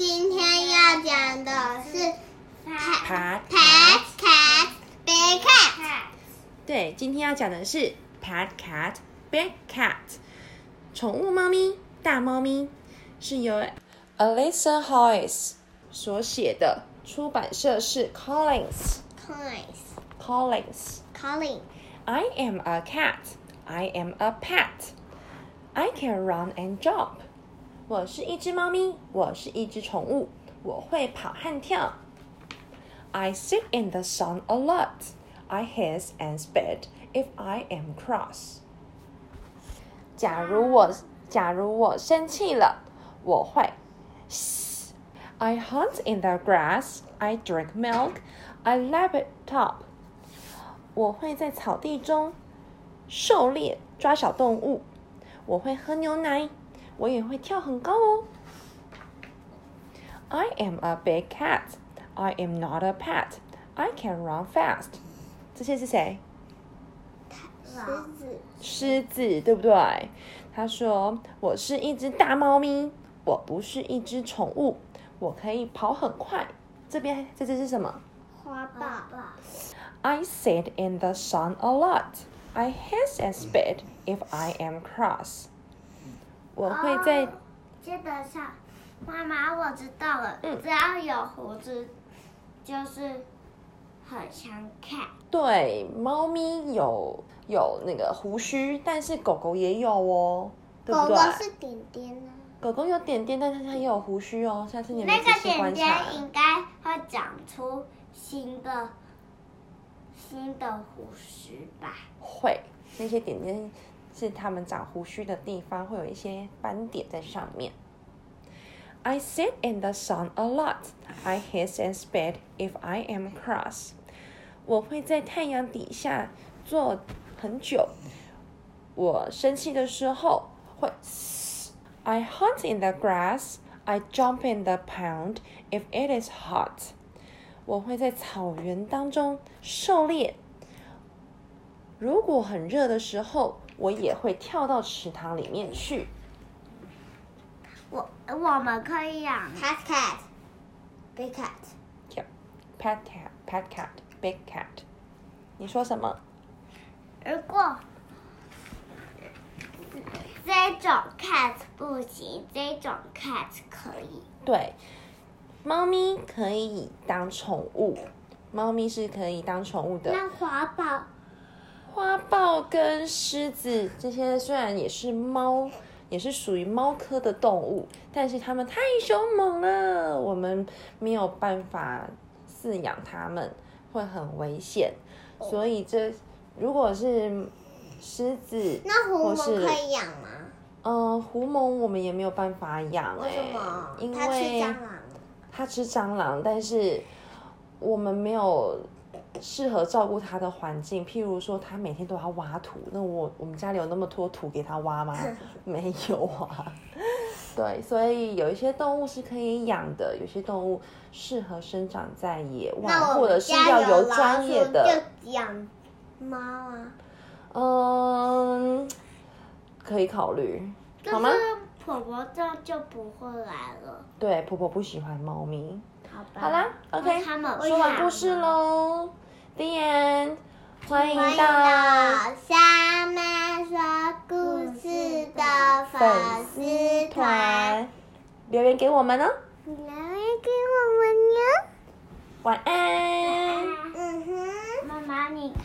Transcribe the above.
今天要讲的是 Pet pet cat big cat。对，今天要讲的是 pet cat big cat，宠物猫咪大猫咪，是由 Alyssa Hoyes 所写的，出版社是 Collins Collins Collins。 calling I am a cat. I am a pet. I can run and jump. 我是一只猫咪，我是一只宠物，我会跑和跳。I sit in the sun a lot. I hiss and spit if I am cross. 假如我假如我生气了，我会 I hunt in the grass. I drink milk. I lap it up. 我会在草地中狩猎抓小动物，我会喝牛奶， 我也会跳很高哦。I am a big cat. I am not a pet. I can run fast. 这些是谁？狮子狮子，对不对？他说：“我是一只大猫咪，我不是一只宠物，我可以跑很快。”这边这只是什么花豹 I sit in the sun a lot. I hiss and spit if I am cross. 我会在、哦接得上。妈妈，我知道了，嗯只要有胡子，就是很像 cat。对猫咪有有那个胡须，但是狗狗也有哦，对不对？狗狗是点点呢，狗狗有点点，但是它也有胡须哦。下次你们那个仔细观点察。点应该会长出新的新的胡须吧？会，那些点点是他们长胡须的地方，会有一些斑点在上面。I sit in the sun a lot. I hiss and spit if I am cross. 我会在太阳底下坐很久。我生气的时候会。I hunt in the grass. I jump in the pond if it is hot. 我会在草原当中狩猎。如果很热的时候，我也会跳到池塘里面去。我我们可以养 pet cat、big cat。Yep, pet cat, pet cat, big cat。你说什么？如果这种 cat 不行，这种 cat 可以。对，猫咪可以当宠物，猫咪是可以当宠物的。那华宝花豹跟狮子这些虽然也是猫，也是属于猫科的动物，但是它们太凶猛了，我们没有办法饲养它们，会很危险。所以这如果是狮子，那狐獴可以养吗？嗯，狐獴我们也没有办法养哎、为什么？因它吃为蟑螂。它吃蟑螂，但是我们没有适合照顾它的环境，譬如说它每天都要挖土，那我我们家里有那么多土给它挖吗？没有啊。对，所以有一些动物是可以养的，有些动物适合生长在野外，或者是要有老专业的。就养猫啊。嗯，可以考虑，好吗？婆婆这样就不会来了。对，婆婆不喜欢猫咪。好啦，OK，说完故事喽，The End，欢迎到小猫说故事的粉丝团，留言给我们哦。留言给我们哟，晚安。嗯哼，妈妈你看。